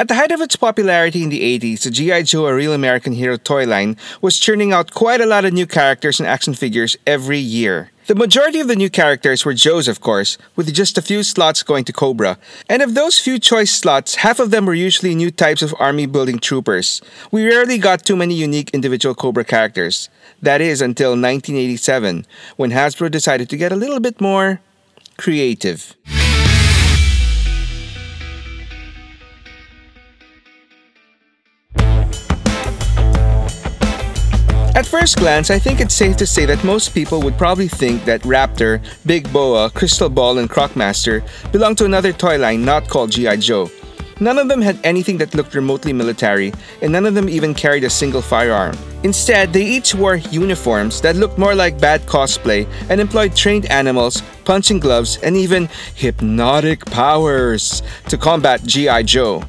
At the height of its popularity in the 80s, the G.I. Joe A Real American Hero toy line was churning out quite a lot of new characters and action figures every year. The majority of the new characters were Joes, of course, with just a few slots going to Cobra. And of those few choice slots, half of them were usually new types of army building troopers. We rarely got too many unique individual Cobra characters. That is until 1987, when Hasbro decided to get a little bit more creative. At first glance, I think it's safe to say that most people would probably think that Raptor, Big Boa, Crystal Ball, and Crocmaster belong to another toy line not called G.I. Joe. None of them had anything that looked remotely military, and none of them even carried a single firearm. Instead, they each wore uniforms that looked more like bad cosplay and employed trained animals, punching gloves, and even hypnotic powers to combat G.I. Joe.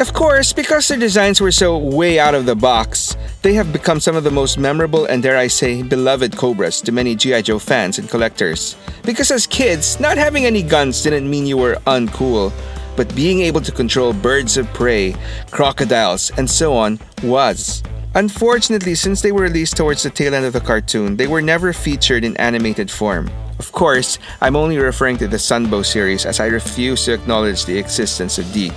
Of course, because their designs were so way out of the box, they have become some of the most memorable and dare I say, beloved Cobras to many G.I. Joe fans and collectors. Because as kids, not having any guns didn't mean you were uncool, but being able to control birds of prey, crocodiles, and so on was. Unfortunately, since they were released towards the tail end of the cartoon, they were never featured in animated form. Of course, I'm only referring to the Sunbow series as I refuse to acknowledge the existence of DiC.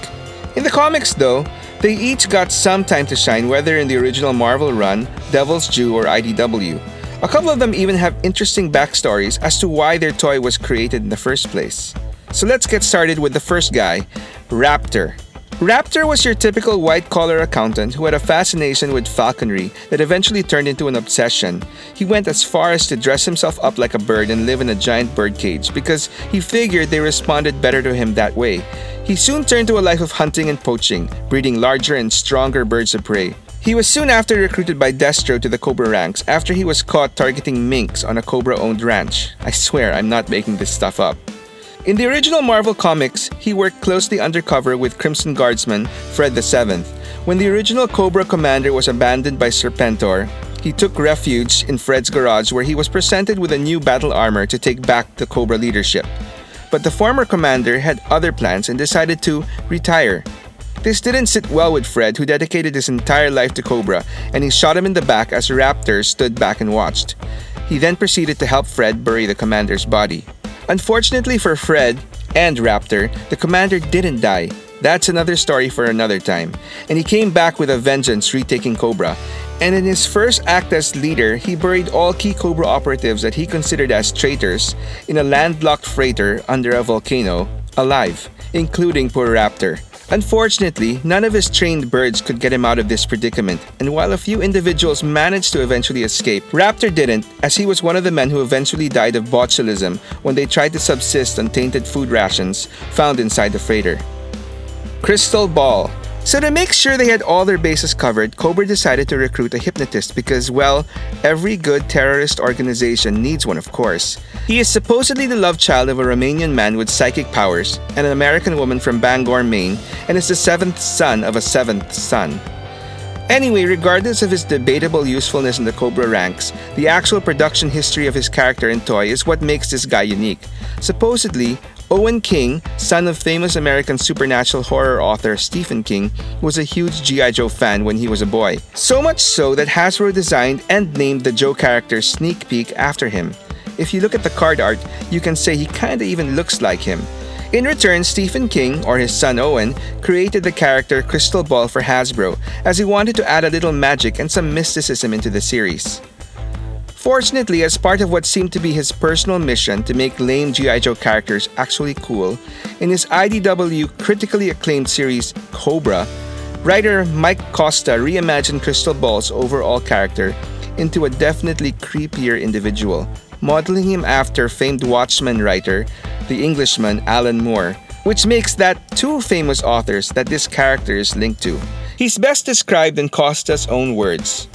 In the comics, though, they each got some time to shine, whether in the original Marvel run, Devil's Due, or IDW. A couple of them even have interesting backstories as to why their toy was created in the first place. So let's get started with the first guy, Raptor. Raptor was your typical white collar accountant who had a fascination with falconry that eventually turned into an obsession. He went as far as to dress himself up like a bird and live in a giant bird cage because he figured they responded better to him that way. He soon turned to a life of hunting and poaching, breeding larger and stronger birds of prey. He was soon after recruited by Destro to the Cobra ranks after he was caught targeting minks on a Cobra owned ranch. I swear I'm not making this stuff up. In the original Marvel Comics, he worked closely undercover with Crimson Guardsman Fred VII. When the original Cobra commander was abandoned by Serpentor, he took refuge in Fred's garage where he was presented with a new battle armor to take back the Cobra leadership. But the former commander had other plans and decided to retire. This didn't sit well with Fred, who dedicated his entire life to Cobra, and he shot him in the back as Raptor stood back and watched. He then proceeded to help Fred bury the commander's body. Unfortunately for Fred and Raptor, the commander didn't die. That's another story for another time. And he came back with a vengeance, retaking Cobra. And in his first act as leader, he buried all key Cobra operatives that he considered as traitors in a landlocked freighter under a volcano, alive, including poor Raptor. Unfortunately, none of his trained birds could get him out of this predicament, and while a few individuals managed to eventually escape, Raptor didn't, as he was one of the men who eventually died of botulism when they tried to subsist on tainted food rations found inside the freighter. Crystal Ball so to make sure they had all their bases covered, Cobra decided to recruit a hypnotist because, well, every good terrorist organization needs one, of course. He is supposedly the love child of a Romanian man with psychic powers and an American woman from Bangor, Maine, and is the seventh son of a seventh son. Anyway, regardless of his debatable usefulness in the Cobra ranks, the actual production history of his character and toy is what makes this guy unique. Supposedly, Owen King, son of famous American supernatural horror author Stephen King, was a huge G.I. Joe fan when he was a boy. So much so that Hasbro designed and named the Joe character Sneak Peek after him. If you look at the card art, you can say he kinda even looks like him. In return, Stephen King, or his son Owen, created the character Crystal Ball for Hasbro, as he wanted to add a little magic and some mysticism into the series. Fortunately, as part of what seemed to be his personal mission to make lame G.I. Joe characters actually cool, in his IDW critically acclaimed series Cobra, writer Mike Costa reimagined Crystal Ball's overall character into a definitely creepier individual, modeling him after famed Watchmen writer, the Englishman Alan Moore, which makes that two famous authors that this character is linked to. He's best described in Costa's own words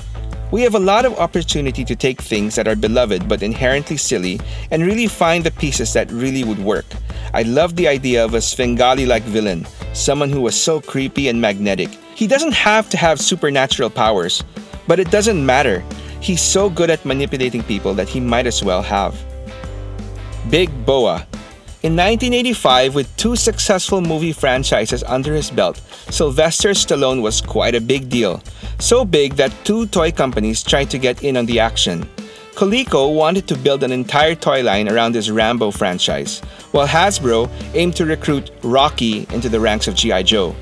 we have a lot of opportunity to take things that are beloved but inherently silly and really find the pieces that really would work. I love the idea of a Svengali like villain, someone who was so creepy and magnetic. He doesn't have to have supernatural powers, but it doesn't matter. He's so good at manipulating people that he might as well have. Big Boa. In 1985, with two successful movie franchises under his belt, Sylvester Stallone was quite a big deal. So big that two toy companies tried to get in on the action. Coleco wanted to build an entire toy line around his Rambo franchise, while Hasbro aimed to recruit Rocky into the ranks of G.I. Joe.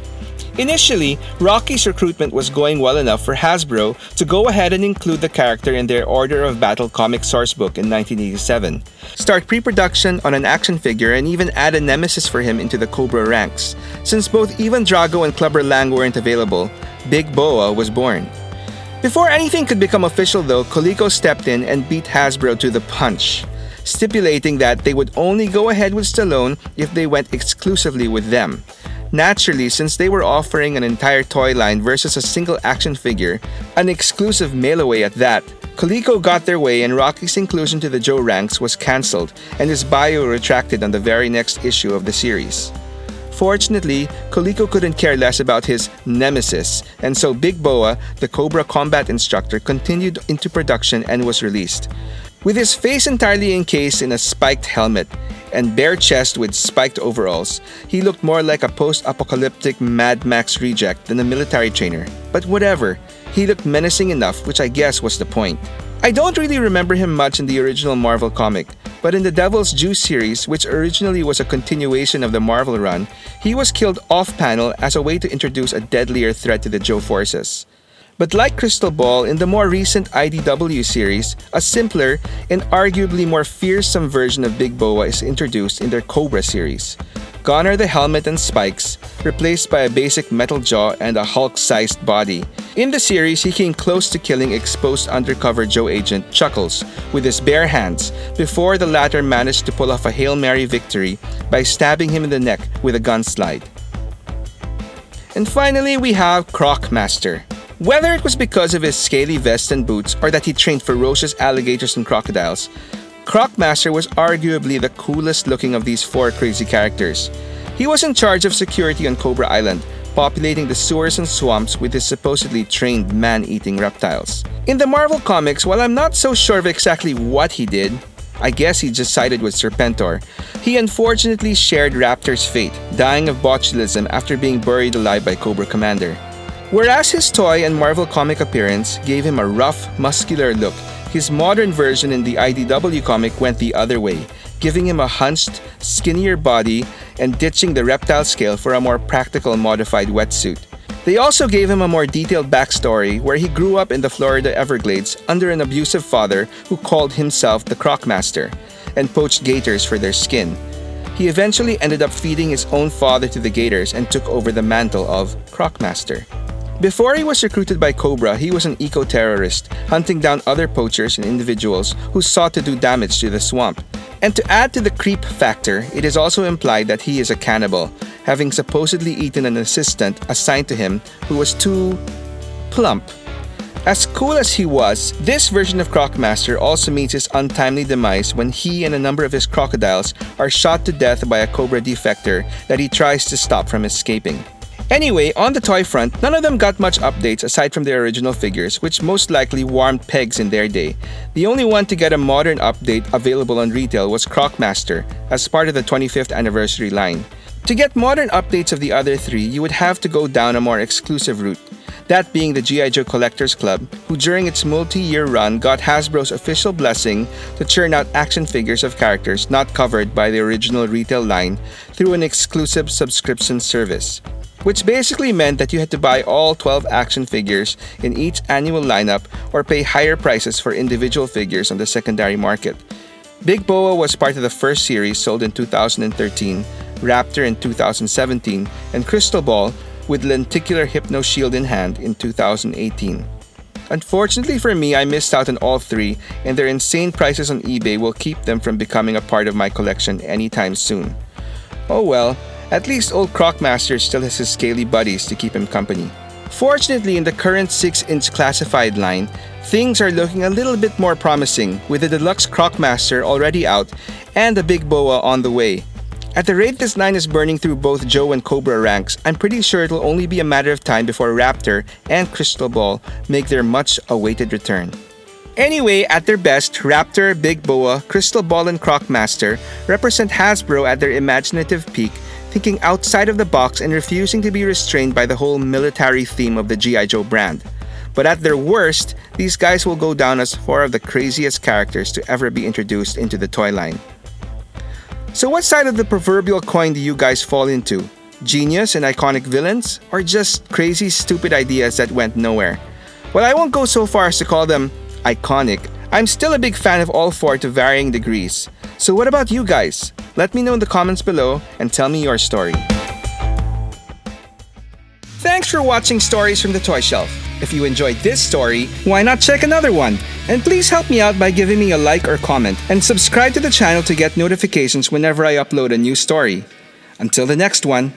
Initially, Rocky's recruitment was going well enough for Hasbro to go ahead and include the character in their Order of Battle comic sourcebook in 1987, start pre-production on an action figure and even add a nemesis for him into the Cobra ranks. Since both Ivan Drago and Clubber Lang weren't available, Big Boa was born. Before anything could become official though, Coleco stepped in and beat Hasbro to the punch, stipulating that they would only go ahead with Stallone if they went exclusively with them. Naturally, since they were offering an entire toy line versus a single action figure, an exclusive mail away at that, Coleco got their way and Rocky's inclusion to the Joe ranks was cancelled and his bio retracted on the very next issue of the series. Fortunately, Coleco couldn't care less about his nemesis, and so Big Boa, the Cobra combat instructor, continued into production and was released. With his face entirely encased in a spiked helmet, and bare chest with spiked overalls, he looked more like a post apocalyptic Mad Max reject than a military trainer. But whatever, he looked menacing enough, which I guess was the point. I don't really remember him much in the original Marvel comic, but in the Devil's Due series, which originally was a continuation of the Marvel run, he was killed off panel as a way to introduce a deadlier threat to the Joe forces. But like Crystal Ball, in the more recent IDW series, a simpler and arguably more fearsome version of Big Boa is introduced in their Cobra series. Gone are the helmet and spikes, replaced by a basic metal jaw and a Hulk-sized body. In the series, he came close to killing exposed undercover Joe agent Chuckles with his bare hands before the latter managed to pull off a Hail Mary victory by stabbing him in the neck with a gun slide. And finally, we have Croc Master. Whether it was because of his scaly vest and boots or that he trained ferocious alligators and crocodiles, Crocmaster was arguably the coolest looking of these four crazy characters. He was in charge of security on Cobra Island, populating the sewers and swamps with his supposedly trained man-eating reptiles. In the Marvel comics, while I'm not so sure of exactly what he did, I guess he just sided with Serpentor. He unfortunately shared Raptor's fate, dying of botulism after being buried alive by Cobra Commander. Whereas his toy and Marvel comic appearance gave him a rough, muscular look, his modern version in the IDW comic went the other way, giving him a hunched, skinnier body and ditching the reptile scale for a more practical modified wetsuit. They also gave him a more detailed backstory where he grew up in the Florida Everglades under an abusive father who called himself the Croc Master and poached gators for their skin. He eventually ended up feeding his own father to the gators and took over the mantle of Croc Master. Before he was recruited by Cobra, he was an eco terrorist, hunting down other poachers and individuals who sought to do damage to the swamp. And to add to the creep factor, it is also implied that he is a cannibal, having supposedly eaten an assistant assigned to him who was too plump. As cool as he was, this version of Crocmaster also meets his untimely demise when he and a number of his crocodiles are shot to death by a Cobra defector that he tries to stop from escaping. Anyway, on the toy front, none of them got much updates aside from their original figures, which most likely warmed pegs in their day. The only one to get a modern update available on retail was Crocmaster, as part of the 25th anniversary line. To get modern updates of the other three, you would have to go down a more exclusive route, that being the G.I. Joe Collectors Club, who during its multi-year run got Hasbro's official blessing to churn out action figures of characters not covered by the original retail line through an exclusive subscription service which basically meant that you had to buy all 12 action figures in each annual lineup or pay higher prices for individual figures on the secondary market. Big Boa was part of the first series sold in 2013, Raptor in 2017, and Crystal Ball with Lenticular Hypno Shield in hand in 2018. Unfortunately for me, I missed out on all three, and their insane prices on eBay will keep them from becoming a part of my collection anytime soon. Oh well, at least old Crocmaster still has his scaly buddies to keep him company. Fortunately, in the current 6-inch classified line, things are looking a little bit more promising with the deluxe Crocmaster already out and the Big Boa on the way. At the rate this line is burning through both Joe and Cobra ranks, I'm pretty sure it'll only be a matter of time before Raptor and Crystal Ball make their much awaited return. Anyway, at their best, Raptor, Big Boa, Crystal Ball, and Crocmaster represent Hasbro at their imaginative peak, thinking outside of the box and refusing to be restrained by the whole military theme of the G.I. Joe brand. But at their worst, these guys will go down as four of the craziest characters to ever be introduced into the toy line. So, what side of the proverbial coin do you guys fall into? Genius and iconic villains, or just crazy, stupid ideas that went nowhere? Well, I won't go so far as to call them iconic. I'm still a big fan of all four to varying degrees. So, what about you guys? Let me know in the comments below and tell me your story. Thanks for watching Stories from the Toy Shelf. If you enjoyed this story, why not check another one? And please help me out by giving me a like or comment and subscribe to the channel to get notifications whenever I upload a new story. Until the next one,